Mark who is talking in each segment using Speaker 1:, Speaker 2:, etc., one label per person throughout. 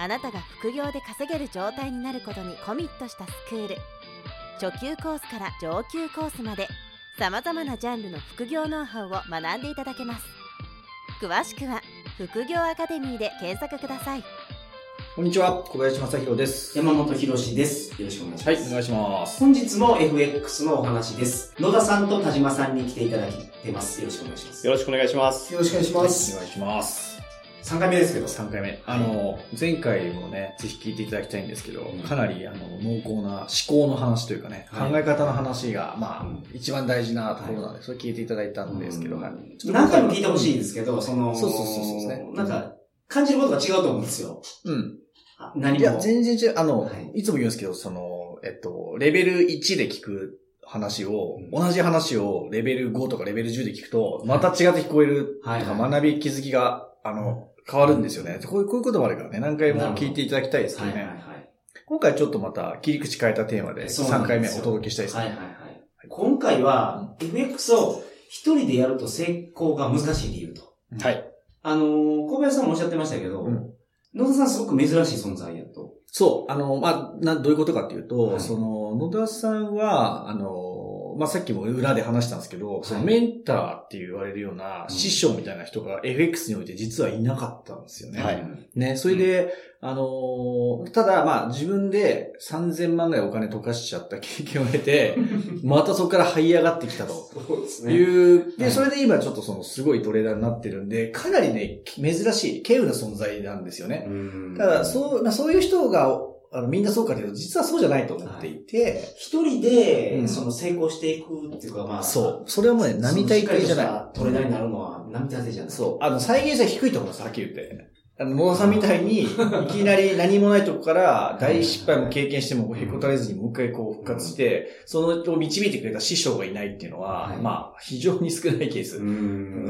Speaker 1: あなたが副業で稼げる状態になることにコミットしたスクール初級コースから上級コースまでさまざまなジャンルの副業ノウハウを学んでいただけます詳しくは副業アカデミーで検索ください
Speaker 2: こんにちは、小林正宏です。
Speaker 3: 山本博史です。よろしくお願いします。
Speaker 2: はい、お願いします。
Speaker 3: 本日も FX のお話です。野田さんと田島さんに来ていただいてます。よろしくお願いします。
Speaker 4: よろしくお願いします。
Speaker 3: よろしくお願いし
Speaker 2: はい、お願いします。
Speaker 3: 3回目ですけど。
Speaker 2: 3回目。あの、前回もね、ぜひ聞いていただきたいんですけど、かなり、あの、濃厚な思考の話というかね、
Speaker 3: はい
Speaker 2: 考え方の話が、まあ、
Speaker 3: うん
Speaker 2: 一番大事なところなんで、それ聞いていただいたんですけど、はい。
Speaker 3: 何回も聞いてほしいですけど、その、
Speaker 2: そうそうそうそうね
Speaker 3: なんか、感じることが違うと思うんですよ。
Speaker 2: うん。
Speaker 3: あ何も。
Speaker 2: いや、全然違う。あの、
Speaker 3: はい
Speaker 2: い、つも言うんですけど、その、えっと、レベル1で聞く話を、
Speaker 3: うん
Speaker 2: 同じ話をレベル5とかレベル10で聞くと、また違って聞こえるとか、学び気づきが、あの、変わるんですよね。こういう、こういうこともあるからね、何回も聞いていただきたいですね。
Speaker 3: はいはいはい。
Speaker 2: 今回ちょっとまた切り口変えたテーマで
Speaker 3: そうなん
Speaker 2: 3回目お届けしたいですね。
Speaker 3: はいはいはい。今回は、FX を一人でやると成功が難しい理由と。
Speaker 4: はい。
Speaker 3: あのー、小林さんもおっしゃってましたけど、
Speaker 2: うん
Speaker 3: 野田さんすごく珍しい存在やと。
Speaker 2: そう、あの、まあ、な、どういうことかっていうと、
Speaker 3: はい
Speaker 2: その、野田さんは、あの、まあ、さっきも裏で話したんですけど、その
Speaker 3: はい
Speaker 2: メンターって言われるような
Speaker 3: うん。
Speaker 2: 師匠みたいな人が FX において実はいなかったんですよね。
Speaker 4: はい。
Speaker 2: ね、それで、あのただ、まあ、自分で3000万ぐらいお金溶かしちゃった経験を経て、またそこから這い上がってきたと。
Speaker 3: そうです
Speaker 2: いう、で、
Speaker 3: はい。
Speaker 2: それで今ちょっとそのすごいトレーダーになってるんで、かなりね、珍しい、稀有な存在なんですよね。ただ、そう、まあそういう人が、あの、みんなそうかというと、実はそうじゃないと思っていて、
Speaker 3: 一人で、
Speaker 2: うん
Speaker 3: その成功していくっていうか、まあ、
Speaker 2: そう。それはもうね、並大抵じゃない。
Speaker 3: い。トレーダーになるのは並大抵じゃない。
Speaker 2: そう。あの、再現性低いと思います、はっきり言って。あの、野田さんみたいに、いきなり何もないとこから大失敗も経験してもへこたれずにもう一回こう復活して、そのを導いてくれた師匠がいないっていうのは、
Speaker 3: はい
Speaker 2: まあ、非常に少ないケース。
Speaker 3: う
Speaker 2: うん
Speaker 3: ん。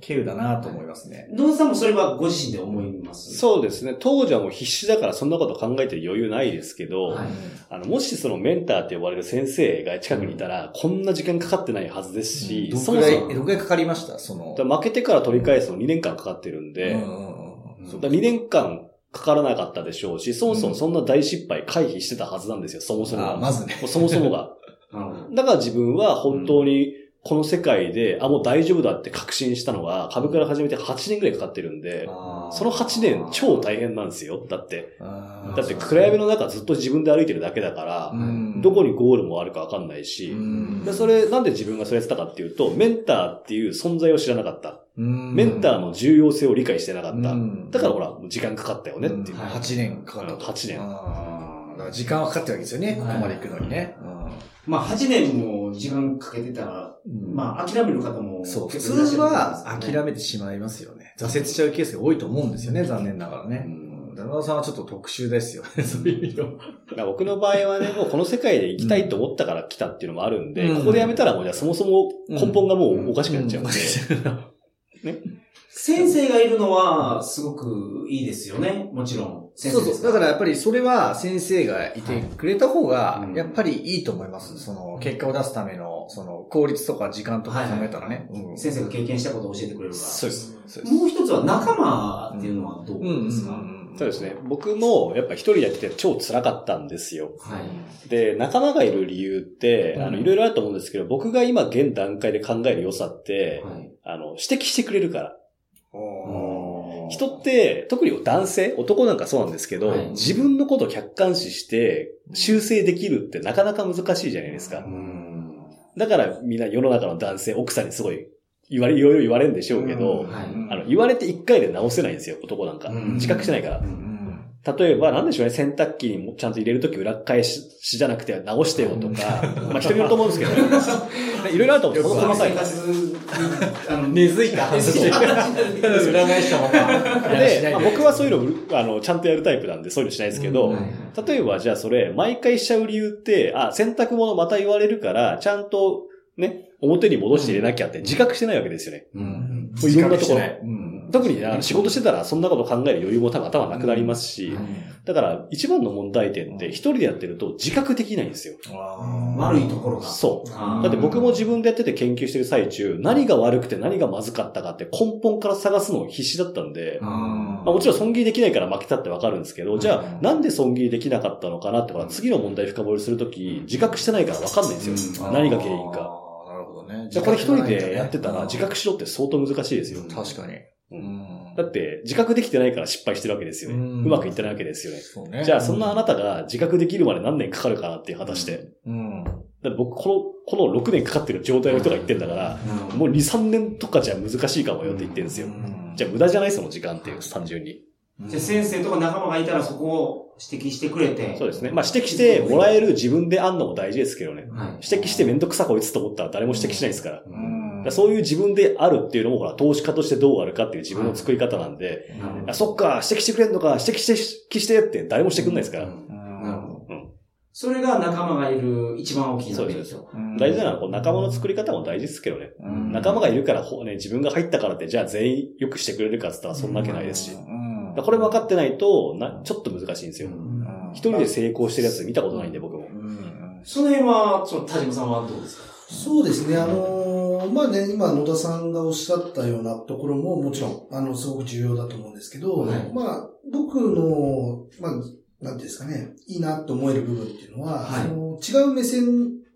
Speaker 2: 稀有だなと思いますね。
Speaker 3: 野田さんもそれはご自身で思います？
Speaker 4: そうですね。当時はもう必死だからそんなこと考えてる余裕ないですけど、
Speaker 3: はい
Speaker 4: あの、もしそのメンターって呼ばれる先生が近くにいたら、こんな時間かかってないはずですし、
Speaker 2: どのくらい、
Speaker 4: そもそも、
Speaker 2: どのくらいかかりました？その。
Speaker 4: 負けてから取り返すの2年間かかってるんで、
Speaker 2: うんうんうん
Speaker 3: そう
Speaker 4: だから2年間かからなかったでしょうし、そもそもそんな大失敗回避してたはずなんですよ、そもそもが。
Speaker 2: あまずね。
Speaker 4: そもそもが。だから自分は本当にこの世界で、あ、もう大丈夫だって確信したのが、株から始めて8年くらいかかってるんで、その8年超大変なんですよ。だって。だって暗闇の中ずっと自分で歩いてるだけだから、
Speaker 2: うん
Speaker 4: どこにゴールもあるかわかんないし、
Speaker 2: うん
Speaker 4: でそれ、なんで自分がそれやってたかっていうと、メンターっていう存在を知らなかった。
Speaker 2: うん
Speaker 4: メンターの重要性を理解してなかった。
Speaker 2: うん
Speaker 4: だからほら、時間かかったよねっていう。
Speaker 3: うんはい
Speaker 2: 8年かかったと。
Speaker 4: 8年
Speaker 2: だから時間はかかってるわけですよね。ここまで行くのにね。
Speaker 3: まあ、8年も時間かけてたら、
Speaker 2: うん
Speaker 3: まあ、諦める方も
Speaker 2: そう、普通は諦めてしまいますよね。挫折しちゃうケースが多いと思うんですよね、残念ながらね。
Speaker 3: うん
Speaker 2: ダナさんはちょっと特殊ですよね、そういう意味では。
Speaker 4: だから僕の場合はね、もうこの世界で生きたいと思ったから来たっていうのもあるんで、
Speaker 2: うん
Speaker 4: ここでやめたらもうじゃあそもそも根本がもうおかしくなっちゃうんで、
Speaker 3: 先生がいるのは、すごくいいですよね。もちろん。先
Speaker 2: そうそう。
Speaker 3: 生ですか？ら
Speaker 2: だからやっぱりそれは先生がいてくれた方が
Speaker 3: う、ん
Speaker 2: やっぱりいいと思います。その、結果を出すための、その、効率とか時間とか考えたらね。うん
Speaker 3: 先生が経験したことを教えてくれるから。
Speaker 2: そうです。そうです。
Speaker 3: もう一つは仲間っていうのはどうですか、
Speaker 4: そうですね。僕もやっぱ一人でやってて超辛かったんですよ。
Speaker 3: はい。
Speaker 4: で、仲間がいる理由って、
Speaker 2: うん
Speaker 4: あの、いろいろあると思うんですけど、僕が今現段階で考える良さって、
Speaker 3: はい。
Speaker 4: あの、指摘してくれるから。人って、特に男性、男なんかそうなんですけど、
Speaker 3: はい
Speaker 4: 自分のことを客観視して修正できるってなかなか難しいじゃないですか。
Speaker 3: うん。
Speaker 4: だからみんな世の中の男性、奥さんにすごい言われ、いろいろ言われるんでしょうけど、
Speaker 3: はい。
Speaker 4: あの、言われて一回で直せないんですよ、男なんか。
Speaker 3: うん。
Speaker 4: 自覚してないから。
Speaker 3: うん。
Speaker 4: 例えば、なんでしょうね、洗濯機にもちゃんと入れるとき裏返しじゃなくて直してよとか、まあ人によると思うんですけど、いろいろあると思うんです細かい。
Speaker 3: あの、
Speaker 2: 根付いた話で。裏返したまま。
Speaker 4: で、まあ僕はそういうの、あの、ちゃんとやるタイプなんで、そういうのしないですけど、
Speaker 3: はい
Speaker 4: 例えばじゃあそれ、毎回しちゃう理由って、あ、洗濯物また言われるから、ちゃんと、ね、表に戻して入れなきゃって自覚してないわけですよね。
Speaker 3: うん。
Speaker 4: もういろんなところ。
Speaker 2: うん
Speaker 4: 特にね、あの仕事してたらそんなこと考える余裕も多分頭なくなりますし、だから一番の問題点って一人でやってると自覚できないんですよ。
Speaker 3: 悪いところが。
Speaker 4: そう。だって僕も自分でやってて研究してる最中、何が悪くて何がまずかったかって根本から探すの必死だったんで、
Speaker 3: あ
Speaker 4: まあ、もちろん損切りできないから負けたってわかるんですけど、じゃあなんで損切りできなかったのかなってほら次の問題深掘りするとき、自覚してないからわかんないんですよ。
Speaker 3: うん
Speaker 4: 何が原因か。じゃあこれ一人でやってたら自覚しろって相当難しいですよ。
Speaker 2: 確かに。
Speaker 4: うんだって自覚できてないから失敗してるわけですよね。
Speaker 2: う
Speaker 4: うんまくいってないわけですよね。
Speaker 2: そうね。
Speaker 4: じゃあそんなあなたが自覚できるまで何年かかるかなっていう果たして。
Speaker 2: うん。
Speaker 4: だって僕この、この6年かかってる状態の人が言ってんだから、
Speaker 3: ー
Speaker 4: もう2、3年とかじゃ難しいかもよって言ってるんですよ。じゃあ無駄じゃないその時間っていう、単純に。
Speaker 3: じゃあ先生とか仲間がいたらそこを指摘してくれて。
Speaker 4: そうですね。まあ指摘してもらえる自分であんのも大事ですけどね。
Speaker 3: はい。
Speaker 4: 指摘してめんどくさこいつと思ったら誰も指摘しないですから。そういう自分であるっていうのも、ほら、投資家としてどうあるかっていう自分の作り方なんで、あそっか、指摘してくれんのか、指摘して、指摘してって誰もしてくんないですから。
Speaker 2: うん
Speaker 3: なるほど
Speaker 4: うん。
Speaker 3: それが仲間がいる一番大きなメリット。
Speaker 2: うん
Speaker 4: 大事なのはこう仲間の作り方も大事ですけどね。
Speaker 2: うん
Speaker 4: 仲間がいるから、ほね、自分が入ったからって、じゃあ全員よくしてくれるかって言ったらそんなわけないですし。
Speaker 2: うん
Speaker 4: らこれ分かってないと、な、ちょっと難しいんですよ。
Speaker 2: うん
Speaker 4: 一人で成功してるやつ見たことないんで、僕も。
Speaker 2: うん
Speaker 3: その辺は、その田島さんはどうですか？
Speaker 5: そうですね、あのーまあね、今野田さんがおっしゃったようなところももちろん、あの、すごく重要だと思うんですけど、
Speaker 3: はい
Speaker 5: まあ、僕の、まあ、なんていうんですかね、いいなと思える部分っていうのは、
Speaker 3: はい
Speaker 5: その違う目線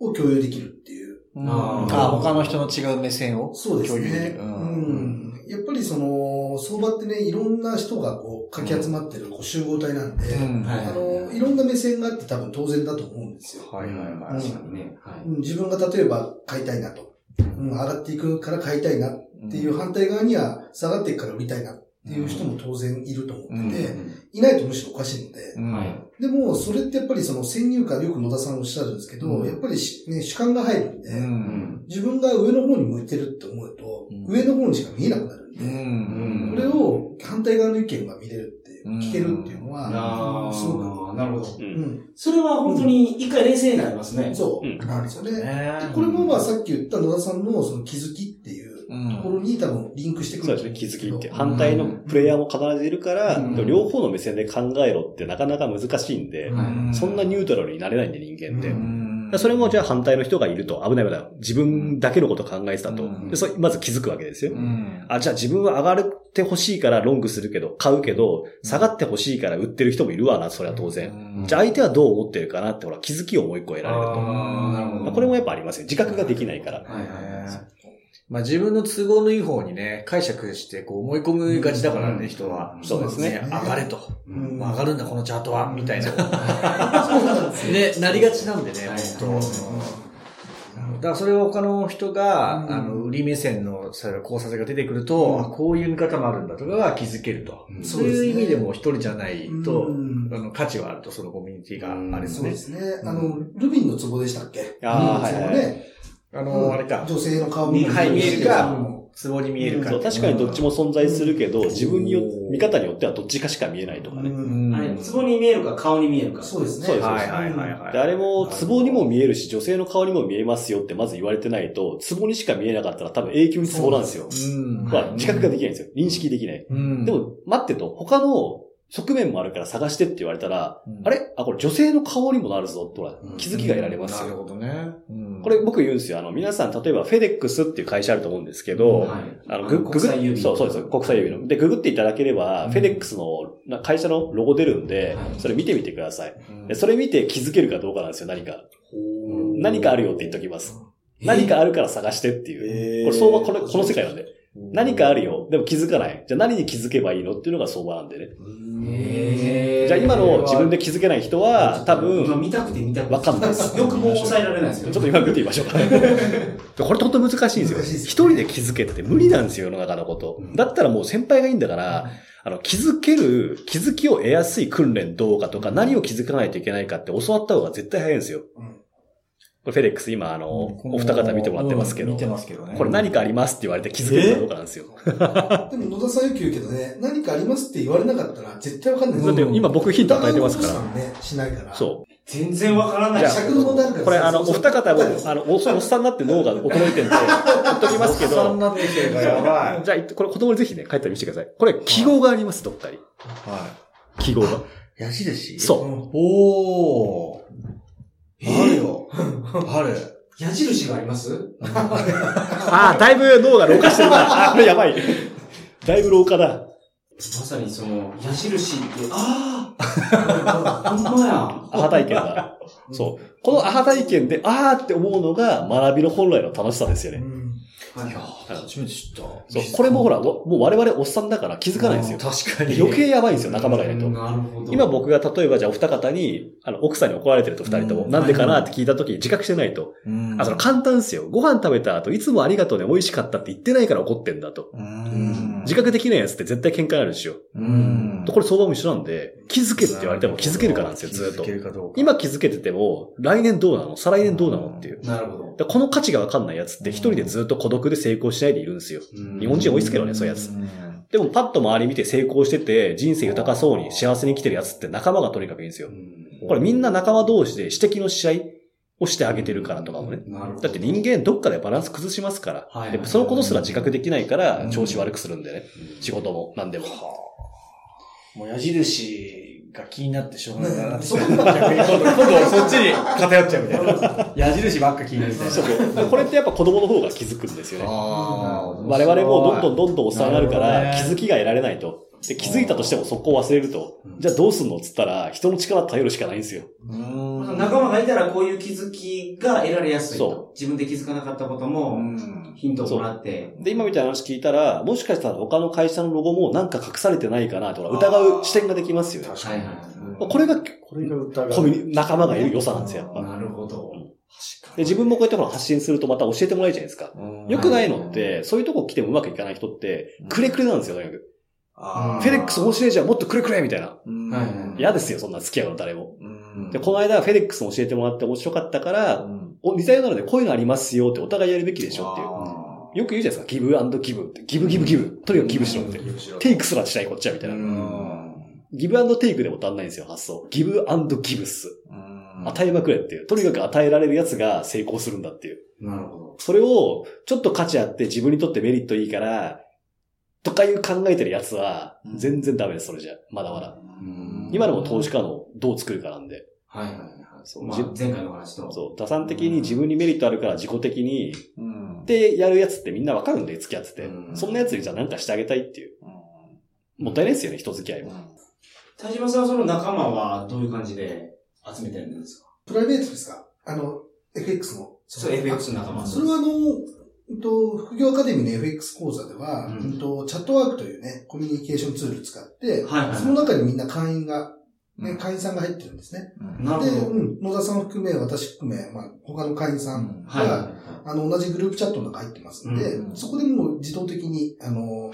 Speaker 5: を共有できるっていう。
Speaker 3: あー
Speaker 2: あー他の人の違う目線を
Speaker 5: そうです
Speaker 2: 共有でき
Speaker 5: ね。
Speaker 2: る。
Speaker 5: う
Speaker 2: うん
Speaker 5: ん。やっぱりその、相場ってね、いろんな人がこう、かき集まってるこう集合体なんで、
Speaker 2: うん。
Speaker 3: はい。
Speaker 5: あの、いろんな目線があって多分当然だと思うんですよ。
Speaker 2: はいはいはい。
Speaker 3: 確かにね。
Speaker 5: 自分が例えば買いたいなと。うん、上がっていくから買いたいなっていう反対側には下がっていくから売りたいなっていう人も当然いると思ってて、いないとむしろおかしいので、
Speaker 2: うん。
Speaker 3: はい。
Speaker 5: でもそれってやっぱりその先入観、よく野田さんおっしゃるんですけど、
Speaker 2: うん。
Speaker 5: やっぱりし、ね、主観が入るんで、
Speaker 2: うん。
Speaker 5: 自分が上の方に向いてるって思うと、
Speaker 2: うん。
Speaker 5: 上の方にしか見えなくなるんで、
Speaker 2: うん。
Speaker 5: これを反対側の意見が見れるって聞けるっていうのは、
Speaker 3: あ
Speaker 5: すごく、
Speaker 3: あ、なるほど。それは本当に一回冷静になりますね。
Speaker 5: そう。
Speaker 4: うん。
Speaker 5: なんですよね。これもまあさっき言った野田さんのその気づきっていう
Speaker 2: うん。
Speaker 5: ところに多分リンクしてくる
Speaker 4: そうですね、気づきって。
Speaker 5: うん
Speaker 4: 反対のプレイヤーも必ずいるから、両方の目線で考えろってなかなか難しいんで、
Speaker 3: はい
Speaker 4: そんなニュートラルになれないんで、人間って。
Speaker 5: うん
Speaker 4: それもじゃあ反対の人がいると危ない危ない。自分だけのこと考えてたと。
Speaker 2: うん
Speaker 4: でそまず気づくわけですよ。
Speaker 2: うん
Speaker 4: あ、じゃあ自分は上がってほしいからロングするけど、買うけど、下がってほしいから売ってる人もいるわな、それは当然。じゃあ相手はどう思ってるかなって、ほら、気づきをもう一個得られると。これもやっぱありますよ。自覚ができないから。
Speaker 3: はいはい
Speaker 2: まあ自分の都合のいい方にね、解釈してこう思い込みがちだからね、人は。
Speaker 4: そうですね。
Speaker 2: 上がれと。
Speaker 5: うん。
Speaker 2: まあ上がるんだ、このチャートは、みたいな。
Speaker 5: そう。なんですよ
Speaker 2: ね、なりがちなんでね、
Speaker 3: はい
Speaker 2: 本当。だからそれを他の人が、
Speaker 5: うん。
Speaker 2: あの、売り目線のそれ考察が出てくると、
Speaker 5: うん。
Speaker 2: あこういう見方もあるんだとかが気づけると。
Speaker 3: うん。
Speaker 2: そういう意味でも一人じゃないと、
Speaker 5: うん。
Speaker 2: あの価値はあると、そのコミュニティがあればね。
Speaker 5: そうですね。あの、ルビンのツボでしたっけ？
Speaker 4: あーはいは
Speaker 2: あの、あれか。
Speaker 5: 女性の顔
Speaker 2: みはい、見えるか
Speaker 5: うん、
Speaker 2: ツボに見えるか。
Speaker 4: 確かにどっちも存在するけど、
Speaker 2: うん
Speaker 4: 自分によ、見方によってはどっちかしか見えないとかね。
Speaker 5: うん
Speaker 3: あれ、壺に見えるか顔に見えるか。
Speaker 5: そうですね。
Speaker 4: そうです
Speaker 2: はいはいはいはい。
Speaker 4: で、あれも、ツボにも見えるし、女性の顔にも見えますよってまず言われてないと、ツボにしか見えなかったら多分永久にツボなんですよ。
Speaker 2: うん。
Speaker 4: まあ、自覚ができないんですよ。認識できない。
Speaker 2: うん。
Speaker 4: でも、待ってと、他の側面もあるから探してって言われたら、
Speaker 2: うん
Speaker 4: あれ？あ、これ女性の顔にもなるぞ、とは
Speaker 3: うん
Speaker 4: 気づきが得られますよ。
Speaker 2: なるほどね。うん
Speaker 4: これ僕言うんですよ。あの、皆さん、例えば、フェデックスっていう会社あると思うんですけど、
Speaker 3: はい
Speaker 4: あの、ググ
Speaker 3: 国際郵便
Speaker 4: そう、そうです。国際郵便の。で、ググっていただければ、
Speaker 2: うん
Speaker 4: フェデックスのな会社のロゴ出るんで、
Speaker 3: はい
Speaker 4: それ見てみてください。
Speaker 2: うん
Speaker 4: でそれ見て気づけるかどうかなんですよ、何か。何かあるよって言っときます。何かあるから探してっていう。これ相場、これ、この世界なんで。何かあるよ。でも気づかない。じゃあ何に気づけばいいのっていうのが相場なんでね。
Speaker 3: へー
Speaker 4: じゃあ今の自分で気づけない人は、多
Speaker 3: 今
Speaker 4: 分、
Speaker 3: 見たくて見たくて。
Speaker 4: わかんないです
Speaker 3: よくもう抑えられないですよ。
Speaker 4: ちょっと今見てみましょうか。これと本当難しいんですよ。一人で気づけって無理なんですよ、世の中のこと。だったらもう先輩がいいんだから、あの、気づける、気づきを得やすい訓練どうかとか、何を気づかないといけないかって教わった方が絶対早いんですよ。
Speaker 5: うん
Speaker 4: これフェレックス今、あの、お二方見てもらってますけど、
Speaker 2: 見てますけどね。
Speaker 4: これ何かありますって言われて気づけるかどうかなんですよ。
Speaker 5: でも野田さんよく言うけどね、何かありますって言われなかったら絶対わかんない。
Speaker 4: だって今僕ヒント与えてますから
Speaker 5: 疑いのね、しないから。
Speaker 4: そ
Speaker 3: 全然わからない。
Speaker 5: 尺の問題あるか
Speaker 4: う。
Speaker 5: ら
Speaker 4: これあの、お二方も、あの、おおっさんになって脳が衰えてんで、言っときますけど
Speaker 2: おっさんに、なってきてるからやばい。
Speaker 4: じゃあ、これ子供にぜひね、帰ったら見せてください。これ、記号があります、どっかに。
Speaker 2: は
Speaker 4: 記号が。
Speaker 2: い。矢印？
Speaker 4: そう。
Speaker 5: うん
Speaker 2: おー。あるよ。ある。
Speaker 3: 矢印があります？
Speaker 4: ああ、だいぶ脳が老化してるな。あ やばい。だいぶ老化だ。
Speaker 3: まさにその、矢印って、ああほんまや。
Speaker 4: アハ体験だ。そう。このアハ体験で、あーって思うのが学びの本来の楽しさですよね。
Speaker 5: うん
Speaker 3: はい
Speaker 2: いや初めて知った。
Speaker 4: そう。これもほら、もう我々おっさんだから気づかないんですよ。
Speaker 2: 確かに。
Speaker 4: 余計やばいんですよ、仲間がいないと。
Speaker 3: なるほど。
Speaker 4: 今僕が例えばじゃあお二方に、あの、奥さんに怒られてると二人とも、
Speaker 2: うん
Speaker 4: なんでかなって聞いた時に自覚してないと。
Speaker 2: うん、
Speaker 4: あ、その簡単ですよ。ご飯食べた後、いつもありがとうね、美味しかったって言ってないから怒ってんだと。
Speaker 2: うん。
Speaker 4: 自覚できないやつって絶対喧嘩になるんですよ。
Speaker 2: うん。
Speaker 4: とこれ相場も一緒なんで、気づけって言われても気づけるかなんですよ、ずっと
Speaker 2: 気づけ。るかどうか。
Speaker 4: 今気づけてても、来年どうなの？再来年どうなのっていう。
Speaker 3: なるほど。
Speaker 4: でこの価値がわかんないやつって一人でずっと孤独で成功しないでいるんですよ。日本人多いですけどね、そういうやつ。
Speaker 2: ん
Speaker 4: でもパッと周り見て成功してて、人生豊かそうに幸せに生きてるやつって仲間がとにかくいいんですよ。これみんな仲間同士で指摘の試合をしてあげてるからとかもね。だって人間どっかでバランス崩しますから。
Speaker 3: はい
Speaker 4: でそのことすら自覚できないから
Speaker 2: うん
Speaker 4: 調子悪くするんでね。仕事も何でも。
Speaker 2: もう矢印が気になってしょうがないな。
Speaker 5: ね
Speaker 2: 逆に今度、今度そっちに偏っちゃうみたいな。矢印ばっか気になるみたいな。
Speaker 4: そうこれってやっぱ子供の方が気づくんですよね。我々もどんどんどんどんおっさんになるから気づきが得られないと。で、気づいたとしても速攻忘れると。じゃあどうすんのっつったら人の力頼るしかないんですよ。
Speaker 3: 仲間がいたらこういう気づきが得られやすいと。
Speaker 4: そ
Speaker 3: 自分で気づかなかったこと
Speaker 2: う
Speaker 3: も、
Speaker 2: ん
Speaker 3: ヒントをもらって。
Speaker 4: で、今みたいな話聞いたら、もしかしたら他の会社のロゴもなんか隠されてないかなとか疑う視点ができますよね。
Speaker 2: 確
Speaker 3: はいはい
Speaker 2: うん
Speaker 4: これが、
Speaker 2: これが疑う
Speaker 4: 仲間がいる良さなんですよ、やっぱ。
Speaker 3: なるほど。
Speaker 4: で、自分もこうやってほら発信するとまた教えてもらえるじゃないですか。
Speaker 2: うん
Speaker 4: 良くないのって、そういうとこ来てもうまくいかない人って、くれくれなんですよ、とにかく。
Speaker 2: あ
Speaker 4: フェレックス面白いじゃん、もっとくれくれみたいな。嫌ですよ、そんな付き合うの誰も。
Speaker 2: うん
Speaker 4: で、この間フェレックスも教えてもらって面白かったから、お似たようなのでこういうのありますよってお互いやるべきでしょっていう。
Speaker 2: あ
Speaker 4: よく言うじゃないですか、ギブアンドギブって。ギブギブギブ。とにかくギブしろって。テイクすらしないこっちはみたいな。
Speaker 2: うん
Speaker 4: ギブアンドテイクでも足んないんですよ、発想。ギブアンドギブっす。
Speaker 2: うん
Speaker 4: 与えまくれっていう。とにかく与えられるやつが成功するんだっていう。
Speaker 3: なるほど。
Speaker 4: それを、ちょっと価値あって自分にとってメリットいいから、とかいう考えてるやつは、全然ダメです、それじゃ。まだまだ。今でも投資家のどう作るかなんで。
Speaker 3: はいはいはい。
Speaker 4: そう
Speaker 3: まあ、前回の話と。
Speaker 4: そう。打算的に自分にメリットあるから自己的に、
Speaker 2: うん
Speaker 4: ってやるやつってみんなわかるんで付き合ってて。
Speaker 3: うん
Speaker 4: そんなやつにじゃあなんかしてあげたいっていう。もったいないですよね、人付き合いも。
Speaker 3: 田島さんはその仲間はどういう感じで集めてるんですか？
Speaker 5: プライベートですか？あの、FX の。
Speaker 3: そう、FX の仲間。
Speaker 5: それはあの、うんと、副業アカデミーの FX 講座では、
Speaker 3: う
Speaker 5: うんんと、チャットワークというね、コミュニケーションツール使って、
Speaker 3: はいはい
Speaker 5: その中にみんな会員が、ね、
Speaker 2: うん
Speaker 5: 会員さんが入ってるんですね。で、
Speaker 3: なるほど。
Speaker 5: うん、野田さんを含め、私含め、まあ、他の会員さん
Speaker 3: はいはい
Speaker 5: が、あの、同じグループチャットの中入ってますんで、
Speaker 2: うん
Speaker 5: そこでもう自動的に、あの、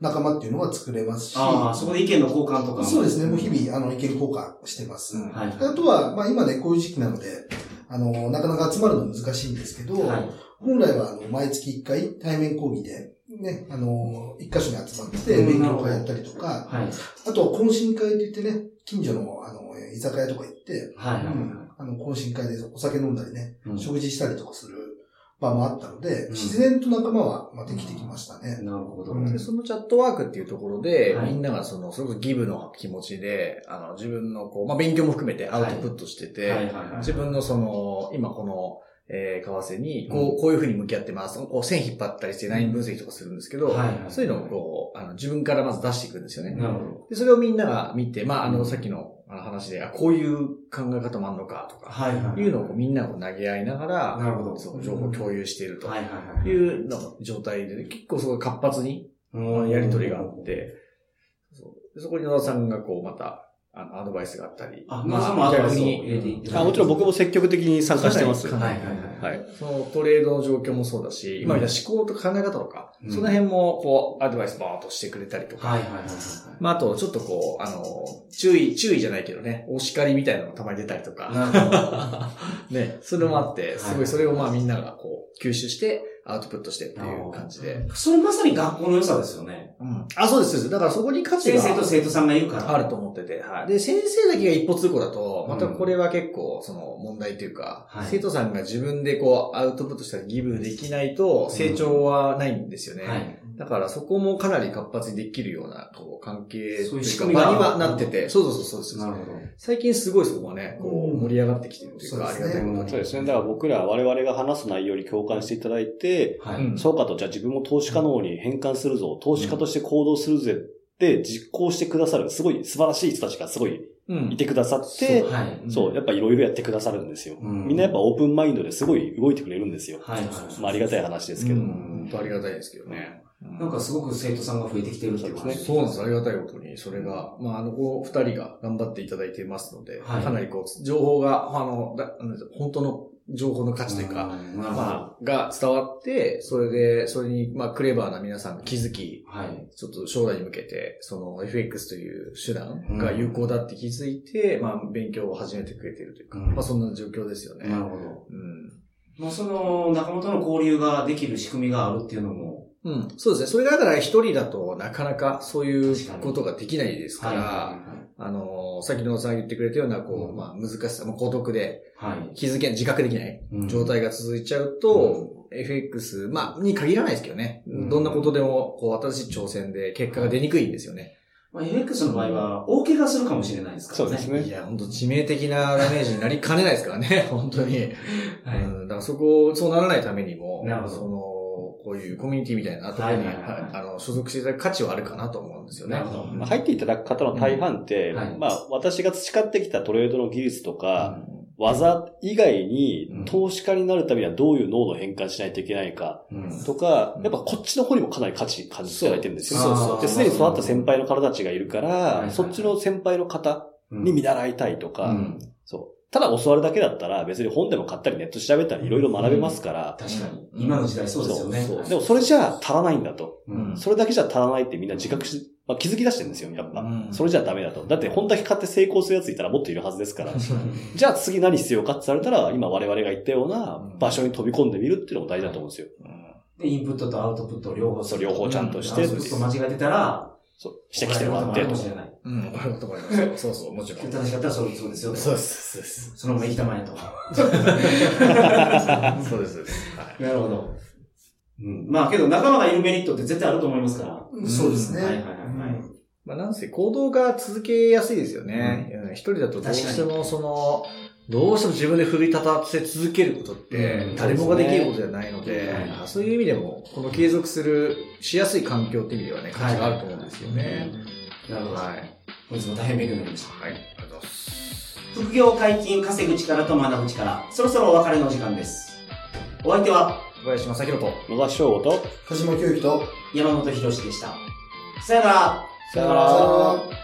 Speaker 5: 仲間っていうのは作れますし、
Speaker 3: ああ、そこで意見の交換とかも。
Speaker 5: そうですね、もう日々、あの、意見交換してます。
Speaker 2: うん
Speaker 3: はい。
Speaker 5: あとは、まあ今ね、こういう時期なので、あの、なかなか集まるの難しいんですけど、
Speaker 3: はい。
Speaker 5: 本来はあの毎月1回対面講義で、ね、あの、一箇所に集まって
Speaker 3: うん
Speaker 5: 勉強会やったりとか、
Speaker 3: はい。
Speaker 5: あとは懇親会って言ってね、近所のあの、居酒屋とか行って、
Speaker 3: はい。
Speaker 5: あの、懇親会でお酒飲んだりね、
Speaker 3: うん
Speaker 5: 食事したりとかする場もあったので、
Speaker 3: うん
Speaker 5: 自然と仲間は、まあ、できてきましたね。
Speaker 3: なるほど。
Speaker 5: うん
Speaker 2: で、そのチャットワークっていうところで、
Speaker 3: はい
Speaker 2: みんながその、それこそギブの気持ちで、あの、自分のこう、まあ、勉強も含めてアウトプットしてて。自分のその、今この、えー、為替に、こう、
Speaker 3: うん
Speaker 2: こういうふうに向き合ってます。こう、線引っ張ったりしてライン分析とかするんですけど、
Speaker 3: はいはい
Speaker 2: そういうのをこう、あの、自分からまず出していくんですよね。
Speaker 3: なるほど。
Speaker 2: で、それをみんなが見て、まあ、あの、さっきの話で、あ、こういう考え方もあるのか、とか、
Speaker 3: はいはい。
Speaker 2: いうのをみんなを投げ合いながら、
Speaker 3: なるほど
Speaker 2: そう、情報を共有していると
Speaker 3: はいはいはい。
Speaker 2: いうの状態で、結構すごい活発に、
Speaker 3: うん
Speaker 2: やりとりがあって、そこに野田さんがこう、また、あの、アドバイスがあったり。
Speaker 3: あ、まあ、そのアドバイスを
Speaker 2: 逆に
Speaker 3: 入れていただいて
Speaker 4: あもちろん僕も積極的に参加してます。
Speaker 3: はいはいはい
Speaker 4: はい。
Speaker 2: そのトレードの状況もそうだし、今言った思考とか考え方とか、
Speaker 3: うん
Speaker 2: その辺も、こう、アドバイスバーンとしてくれたりとか、
Speaker 3: はいはいはいはい。
Speaker 2: まあ、あと、ちょっとこう、あの、注意、注意じゃないけどね、お叱りみたいなのもたまに出たりとか。ね、それもあって、すご
Speaker 3: はい
Speaker 2: いそれをまあみんながこう、吸収して、アウトプットしてっていう感じで。
Speaker 3: それまさに学校の良さですよね。
Speaker 2: うん。あ、そうです、そうです。だからそこに価値が
Speaker 3: 先生と生徒さんがいるから。
Speaker 2: あると思ってて、はい。で、先生だけが一歩通行だと、またこれは結構、その問題というか、
Speaker 3: はい
Speaker 2: 生徒さんが自分でこう、アウトプットしたりギブできないと、成長はないんですよね。
Speaker 3: はい。
Speaker 2: だからそこもかなり活発にできるような、こう、関係と
Speaker 3: 仕組みが
Speaker 2: 場にはなってて、そうそうそうそうです。
Speaker 3: なるほど。
Speaker 2: 最近すごいそこがね、こう、
Speaker 5: うん
Speaker 2: 盛り上がってきてるというか、あり
Speaker 5: そうですね
Speaker 2: がたいことに。
Speaker 4: そうですね。だから僕ら我々が話す内容に共感していただいて、
Speaker 3: はい。
Speaker 2: うん
Speaker 4: そうかと、じゃあ自分も投資可能に変換するぞ、投資家として行動するぜって実行してくださる、すごい素晴らしい人たちがすごい
Speaker 2: うん
Speaker 4: いてくださって、
Speaker 3: はい。
Speaker 4: そう、やっぱいろいろやってくださるんですよ。
Speaker 3: うん
Speaker 4: みんなやっぱオープンマインドですごい動いてくれるんですよ。
Speaker 3: はいはい。
Speaker 4: まあありがたい話ですけど。
Speaker 2: うん本当ありがたいですけどね。
Speaker 3: なんかすごく生徒さんが増えてきてるっていう話
Speaker 2: そうなんです。ありがたいことに、それが、まあ、あの、こう、二人が頑張っていただいていますので、
Speaker 3: はい
Speaker 2: かなりこう、情報が、あの、だ本当の情報の価値というか。まあ、が伝わって、それで、それに、まあ、クレバーな皆さんが気づき、
Speaker 3: はい。
Speaker 2: ちょっと将来に向けて、その FX という手段が有効だって気づいて、まあ、勉強を始めてくれているというか、
Speaker 3: うん
Speaker 2: まあ、そんな状況ですよね。
Speaker 3: なるほど。
Speaker 2: うん。
Speaker 3: まあその、仲間との交流ができる仕組みがあるっていうのも、
Speaker 2: うん。そうですね。それがだから一人だとなかなかそういうことができないですから、
Speaker 3: は
Speaker 2: あの、さっきのさんが言ってくれたような、こう、
Speaker 3: うん
Speaker 2: まあ、難しさ、まあ、孤独で。気づけ自覚できない
Speaker 3: うん
Speaker 2: 状態が続いちゃうと、FX、まあ、に限らないですけどね。
Speaker 3: うん
Speaker 2: どんなことでも、こう、新しい挑戦で結果が出にくいんですよね。
Speaker 3: まあ FX の場合は、大怪我するかもしれないですからね。
Speaker 4: そうですね
Speaker 2: いや、本当致命的なダメージになりかねないですからね、本当に。
Speaker 3: はい
Speaker 2: うん、だからそこ、そうならないためにも、
Speaker 3: なるほど
Speaker 2: その、こういうコミュニティみたいなところに、あの、所属していただく価値はあるかなと思うんですよね。
Speaker 4: 入っていただく方の大半って、まあ私が培ってきたトレードの技術とか、
Speaker 2: うん。
Speaker 4: 技以外に
Speaker 3: うん。
Speaker 4: 投資家になるためにはどういう濃度を変換しないといけないか
Speaker 3: うん。
Speaker 4: とか
Speaker 2: う、ん。
Speaker 4: やっぱこっちの方にもかなり価値感じていただいてるんですよ。
Speaker 2: そうそう。
Speaker 4: で、すでに育った先輩の方たちがいるから、そっちの先輩の方に見習いたいとか、
Speaker 3: うん。
Speaker 4: そう。ただ教わるだけだったら別に本でも買ったりネット調べたりいろいろ学べますから、
Speaker 3: 確かに。今の時代そうですよね。
Speaker 2: そう
Speaker 4: でもそれじゃあ足らないんだと。
Speaker 3: うん
Speaker 4: それだけじゃ足らないってみんな自覚し、まあ、気づき出してるんですよ、やっぱ。
Speaker 2: うん
Speaker 4: それじゃダメだと。だって本だけ買って成功するやついたらもっといるはずですから。じゃあ次何必要かって言われたら、今我々が言ったような場所に飛び込んでみるっていうのも大事だと思うんですよ。
Speaker 3: で、インプットとアウトプットを両方
Speaker 4: そう両方ちゃんとして
Speaker 3: アウトプット間違えてたら、
Speaker 4: そう。指摘してもらってと
Speaker 3: 怒られるかもしれない。
Speaker 2: うん、これもと思います。そうそう、もちろん。
Speaker 3: 正しかったらそうそうですよ。
Speaker 2: そうです、そうです。
Speaker 3: そのまま生きたまえと。
Speaker 2: そうです、そうです。はい。
Speaker 3: なるほど。うん。まあけど仲間がいるメリットって絶対あると思いますから。
Speaker 5: そうですね。
Speaker 3: はいはいはいはい
Speaker 2: まあ、なんせ行動が続けやすいですよね。うん一人だとどうしてもその、どうしても自分で奮い立たせ続けることって
Speaker 3: うん、
Speaker 2: 誰もができることじゃないので、そういう意味でも、この継続する、しやすい環境っていう意味ではね、価値があると思うんですよね。
Speaker 3: なるほど。
Speaker 2: はい。
Speaker 3: 本日も大変勉強になりました。
Speaker 2: はい。ありがとうございます。
Speaker 3: 副業解禁、稼ぐ力と学ぶ力。そろそろお別れの時間です。お相手は
Speaker 2: 小林正宏と、
Speaker 4: 野田翔吾と、
Speaker 5: 鹿島教育と、
Speaker 3: 山本博史でした。さよなら。
Speaker 4: さよなら
Speaker 5: さよなら